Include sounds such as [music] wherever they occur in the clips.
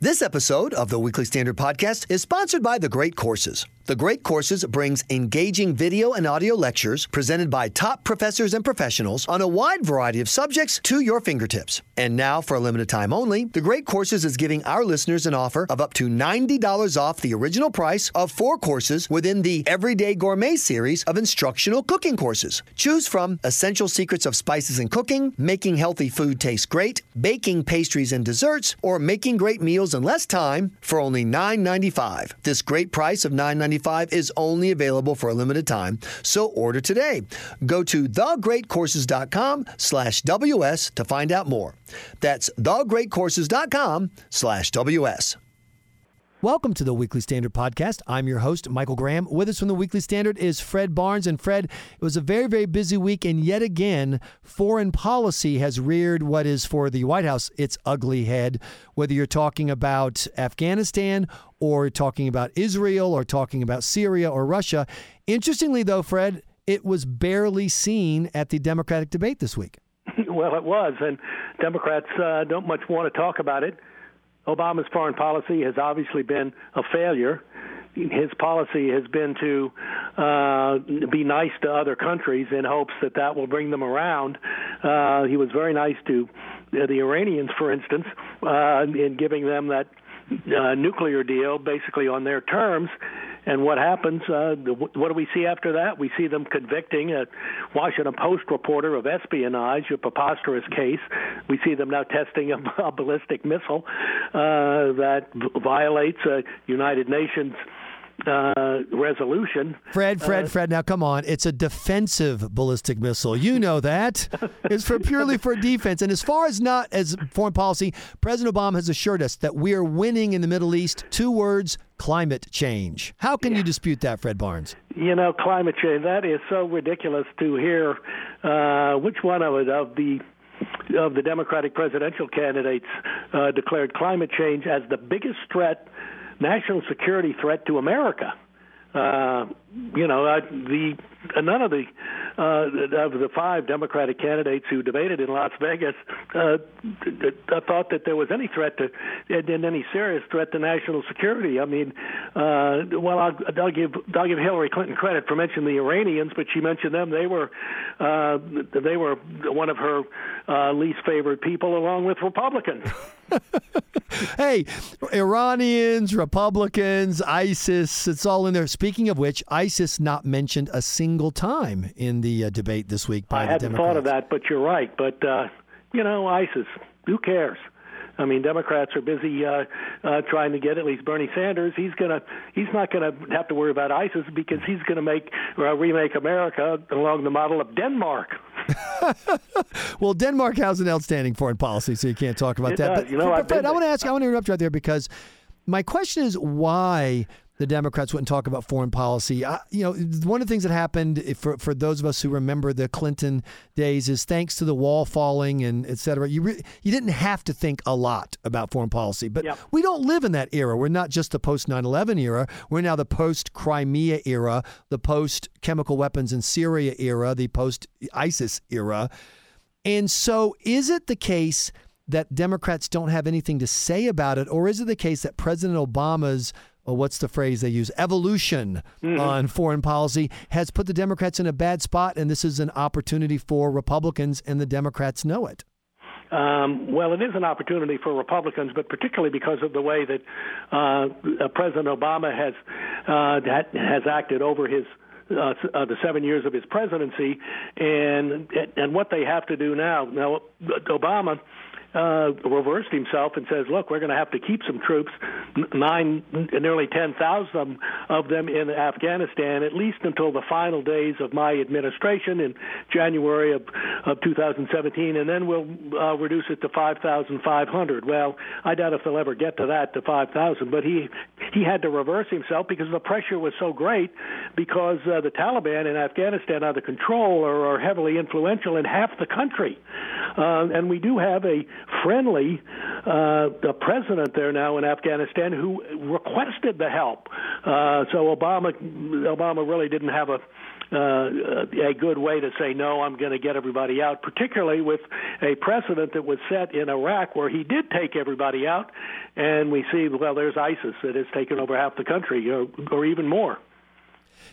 This episode of the Weekly Standard Podcast is sponsored by The Great Courses. The Great Courses brings engaging video and audio lectures presented by top professors and professionals on a wide variety of subjects to your fingertips. And now, for a limited time only, The Great Courses is giving our listeners an offer of up to $90 off the original price of four courses within the Everyday Gourmet series of instructional cooking courses. Choose from Essential Secrets of Spices and Cooking, Making Healthy Food Taste Great, Baking Pastries and Desserts, or Making Great Meals in Less Time for only $9.95. This great price of $9.95 is only available for a limited time, so order today. Go to thegreatcourses.com slash WS to find out more. That's thegreatcourses.com slash WS. Welcome to the Weekly Standard Podcast. I'm your host, Michael Graham. With us from the Weekly Standard is Fred Barnes. And Fred, it was a very, very busy week. And yet again, foreign policy has reared what is for the White House its ugly head. Whether you're talking about Afghanistan or talking about Israel or talking about Syria or Russia. Interestingly, though, Fred, it was barely seen at the Democratic debate this week. [laughs] Well, it was. And Democrats uh, don't much want to talk about it. Obama's foreign policy has obviously been a failure. His policy has been to uh, be nice to other countries in hopes that that will bring them around. Uh, he was very nice to the Iranians, for instance, uh, in giving them that uh, nuclear deal basically on their terms. And what happens? Uh, the, what do we see after that? We see them convicting a Washington Post reporter of espionage, a preposterous case. We see them now testing a, [laughs] a ballistic missile uh, that violates a United Nations uh, resolution. Fred, Fred, uh, Fred. Now come on, it's a defensive ballistic missile. You know that [laughs] it's for purely for defense. And as far as not as foreign policy, President Obama has assured us that we are winning in the Middle East. Two words: climate change. How can yeah. you dispute that, Fred Barnes? You know, climate change. That is so ridiculous to hear. Uh, which one of it of the of the Democratic presidential candidates uh, declared climate change as the biggest threat national security threat to America. Uh, you know, uh, the uh, none of the uh, of the five Democratic candidates who debated in Las Vegas uh, thought that there was any threat to, and any serious threat to national security. I mean, uh, well, I'll, I'll give I'll give Hillary Clinton credit for mentioning the Iranians, but she mentioned them. They were uh, they were one of her uh, least favored people, along with Republicans. [laughs] hey, Iranians, Republicans, ISIS, it's all in there. Speaking of which, ISIS not mentioned a single time in the uh, debate this week by I the hadn't Democrats. thought of that, but you're right. But, uh, you know, ISIS, who cares? I mean, Democrats are busy uh, uh, trying to get at least Bernie Sanders. He's gonna, he's not going to have to worry about ISIS because he's going to make uh, remake America along the model of Denmark. [laughs] well, Denmark has an outstanding foreign policy, so you can't talk about it that. Does. But, you know, Fred, I want to ask, I want to interrupt you right there because my question is why the Democrats wouldn't talk about foreign policy. I, you know, one of the things that happened for for those of us who remember the Clinton days is thanks to the wall falling and et cetera. You re, you didn't have to think a lot about foreign policy, but yep. we don't live in that era. We're not just the post 9/11 era. We're now the post Crimea era, the post chemical weapons in Syria era, the post ISIS era. And so, is it the case that Democrats don't have anything to say about it, or is it the case that President Obama's well, what's the phrase they use? Evolution mm-hmm. on foreign policy has put the Democrats in a bad spot, and this is an opportunity for Republicans, and the Democrats know it. Um, well, it is an opportunity for Republicans, but particularly because of the way that uh, President Obama has uh, has acted over his uh, uh, the seven years of his presidency, and and what they have to do now. Now, Obama uh, reversed himself and says, "Look, we're going to have to keep some troops, nine, nearly ten thousand of them in Afghanistan, at least until the final days of my administration in January of, of 2017, and then we'll uh, reduce it to 5,500." Well, I doubt if they'll ever get to that to 5,000, but he he had to reverse himself because the pressure was so great because uh, the Taliban in Afghanistan under control or are heavily influential in half the country, uh, and we do have a friendly uh, the president there now in Afghanistan who requested the help. Uh, so Obama Obama really didn't have a uh, a good way to say no. I'm going to get everybody out, particularly with a precedent that was set in Iraq where he did take everybody out, and we see well, there's ISIS that has taken over half the country, or, or even more.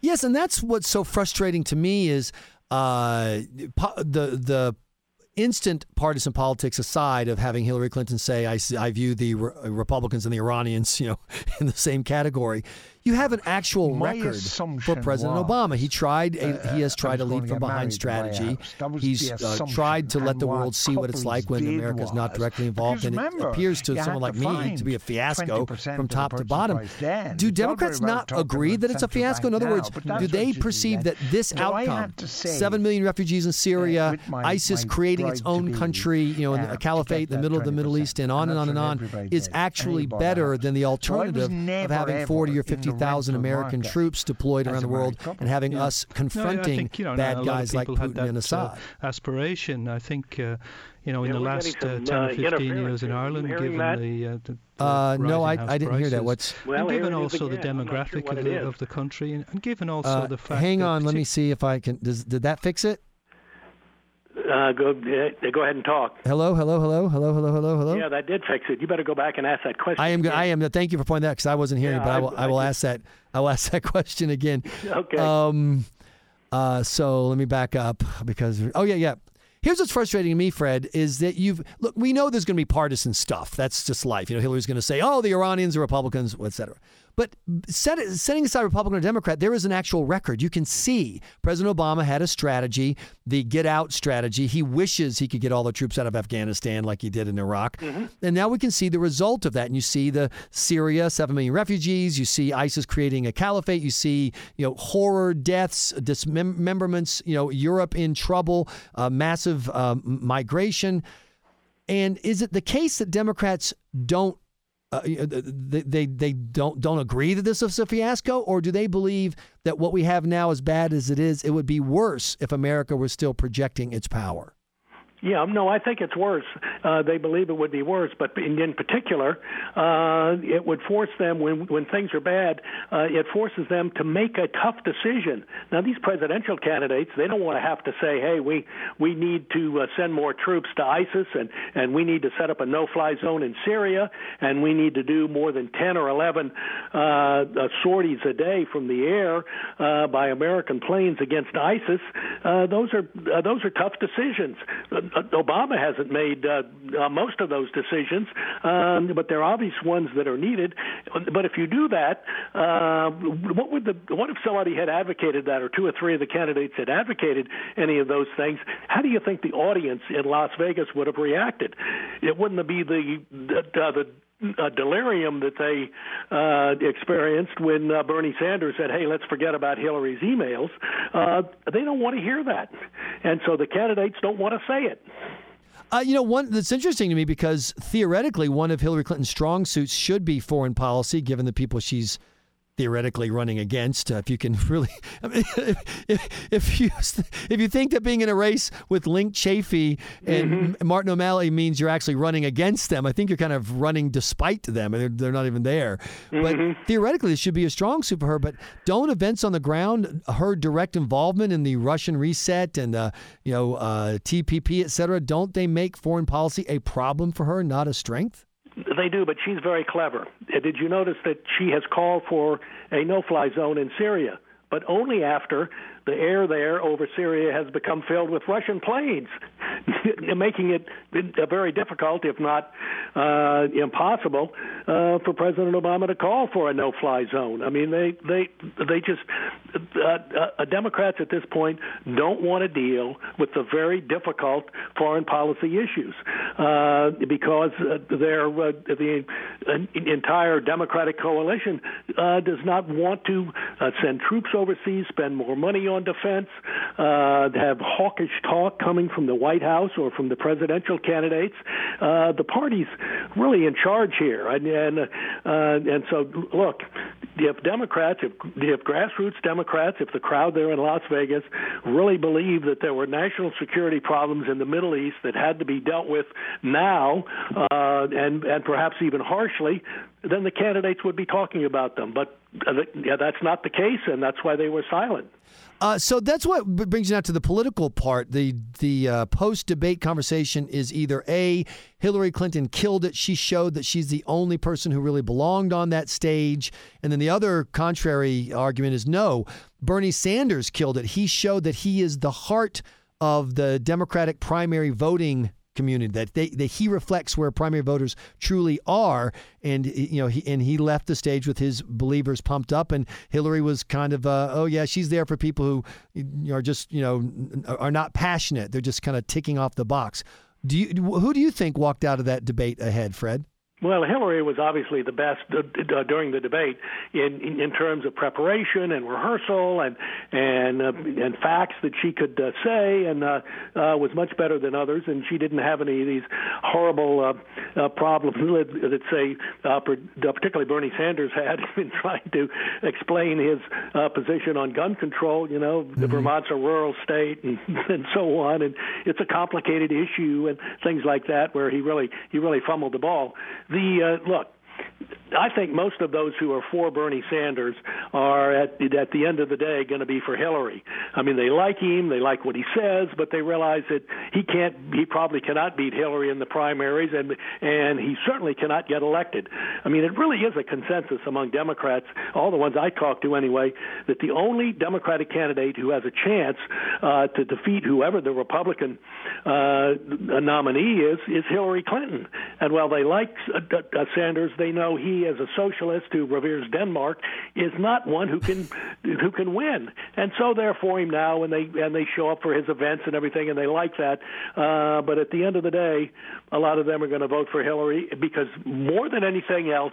Yes, and that's what's so frustrating to me is uh, the the instant partisan politics aside of having Hillary Clinton say, I, I view the re- Republicans and the Iranians, [laughs] you know, in the same category you have an actual My record for President Obama. He tried. A, he has tried a lead from behind strategy. He's uh, tried to let the world see what it's like when America is not directly involved, and it appears to someone like me to be a fiasco from top to bottom. Do Democrats not agree that it's a fiasco? In other words, do they perceive that this outcome, seven million refugees in Syria, ISIS creating its own country, you know, a caliphate in the middle of the Middle East, and on and on and on, is actually better than the alternative of having forty or fifty thousand American market. troops deployed around the world and having yeah. us confronting no, think, you know, bad guys like Putin and Assad. Uh, aspiration, I think. Uh, you know, in the last uh, 10 or 15 years in Ireland, given the, uh, the, the uh, no, I, I didn't prices, hear that. What's well, and given also the demographic sure of, the, of the country, and, and given also uh, the fact. Hang on, let me see if I can. Does, did that fix it? Uh, go uh, go ahead and talk. Hello, hello, hello, hello, hello, hello, hello. Yeah, that did fix it. You better go back and ask that question. I am. Again. I am. Thank you for pointing that because I wasn't hearing, yeah, but I, I will. I, I will ask that. I will [laughs] ask that question again. [laughs] Okay. Um. Uh. So let me back up because. Oh yeah, yeah. Here's what's frustrating to me, Fred, is that you've look. We know there's going to be partisan stuff. That's just life. You know, Hillary's going to say, "Oh, the Iranians, the Republicans, etc." But set, setting aside Republican or Democrat, there is an actual record. You can see President Obama had a strategy, the get out strategy. He wishes he could get all the troops out of Afghanistan like he did in Iraq. Mm-hmm. And now we can see the result of that. And you see the Syria, 7 million refugees. You see ISIS creating a caliphate. You see, you know, horror, deaths, dismemberments, you know, Europe in trouble, uh, massive uh, migration. And is it the case that Democrats don't uh, they, they they don't don't agree that this is a fiasco, or do they believe that what we have now, as bad as it is, it would be worse if America was still projecting its power? Yeah, no, I think it's worse. Uh, they believe it would be worse, but in, in particular, uh, it would force them when when things are bad. Uh, it forces them to make a tough decision. Now, these presidential candidates, they don't want to have to say, "Hey, we we need to uh, send more troops to ISIS, and and we need to set up a no-fly zone in Syria, and we need to do more than 10 or 11 uh, uh, sorties a day from the air uh, by American planes against ISIS." Uh, those are uh, those are tough decisions. Uh, Obama hasn't made uh, uh, most of those decisions, um, but there are obvious ones that are needed. But if you do that, uh, what would the what if somebody had advocated that, or two or three of the candidates had advocated any of those things? How do you think the audience in Las Vegas would have reacted? It wouldn't be the the, the uh, delirium that they uh, experienced when uh, Bernie Sanders said, "Hey, let's forget about Hillary's emails." Uh, they don't want to hear that, and so the candidates don't want to say it. Uh, you know, one that's interesting to me because theoretically, one of Hillary Clinton's strong suits should be foreign policy, given the people she's theoretically running against. Uh, if you can [laughs] really, I mean, [laughs] if, if, you if you think that being in a race with Linc Chafee and mm-hmm. Martin O'Malley means you're actually running against them, I think you're kind of running despite them, and they're, they're not even there. Mm-hmm. But theoretically, this should be a strong super for her. But don't events on the ground, her direct involvement in the Russian reset and uh, you know uh, TPP, et cetera, don't they make foreign policy a problem for her, not a strength? They do, but she's very clever. Uh, did you notice that she has called for a no-fly zone in Syria, but only after the air there over Syria has become filled with Russian planes, [laughs] [laughs] making it very difficult, if not uh, impossible, uh, for President Obama to call for a no-fly zone. I mean, they they they just uh, uh, Democrats at this point don't want to deal with the very difficult foreign policy issues uh, because uh, their the entire Democratic coalition does not want to send troops overseas, spend more money on defense, have hawkish talk coming from the White House or from the presidential candidates. Uh, the party's really in charge here, and and, uh, and so look if Democrats, if, if grassroots Democrats, if the crowd there in Las Vegas really believe that there were national security problems in the Middle East that had to be dealt with now, uh, and and perhaps even harshly, then the candidates would be talking about them. But uh, yeah, that's not the case, and that's why they were silent. Uh, so that's what brings you now to the political part. The the uh, post debate conversation is either a Hillary Clinton killed it. She showed that she's the only person who really belonged on that stage, and then the other contrary argument is no. Bernie Sanders killed it. He showed that he is the heart of the Democratic primary voting community that they that he reflects where primary voters truly are. And you know he and he left the stage with his believers pumped up and Hillary was kind of uh, oh yeah she's there for people who are just you know are not passionate. They're just kind of ticking off the box. Do you who do you think walked out of that debate ahead Fred well, Hillary was obviously the best uh, uh, during the debate in, in in terms of preparation and rehearsal and and uh, and facts that she could uh, say and uh, uh, was much better than others. And she didn't have any of these horrible uh, uh, problems [laughs] that, that say, uh, particularly Bernie Sanders had [laughs] in trying to explain his uh, position on gun control. You know, mm-hmm. Vermont's a rural state and [laughs] and so on, and it's a complicated issue and things like that where he really he really fumbled the ball. The uh, look, I think most of those who are for Bernie Sanders are at at the end of the day going to be for Hillary. I mean, they like him, they like what he says, but they realize that he can't, he probably cannot beat Hillary in the primaries, and and he certainly cannot get elected. I mean, it really is a consensus among Democrats, all the ones I talk to anyway, that the only Democratic candidate who has a chance uh, to defeat whoever the Republican uh, nominee is is Hillary Clinton. And while they like uh, uh, Sanders, they know he as a socialist who reveres Denmark, is not one who can who can win. And so they're for him now, and they and they show up for his events and everything, and they like that. Uh, but at the end of the day, a lot of them are going to vote for Hillary because more than anything else,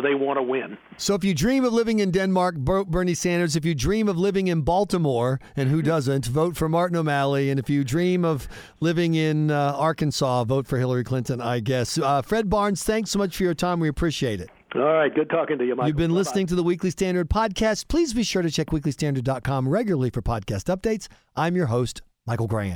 they want to win. So if you dream of living in Denmark, Bernie Sanders. If you dream of living in Baltimore, and who doesn't, vote for Martin O'Malley. And if you dream of living in uh, Arkansas, vote for Hillary Clinton, I guess. Uh, Fred Barnes, thanks so much for your time. We appreciate it. All right, good talking to you, Michael. You've been Bye-bye. listening to the Weekly Standard podcast. Please be sure to check weeklystandard.com regularly for podcast updates. I'm your host, Michael Graham.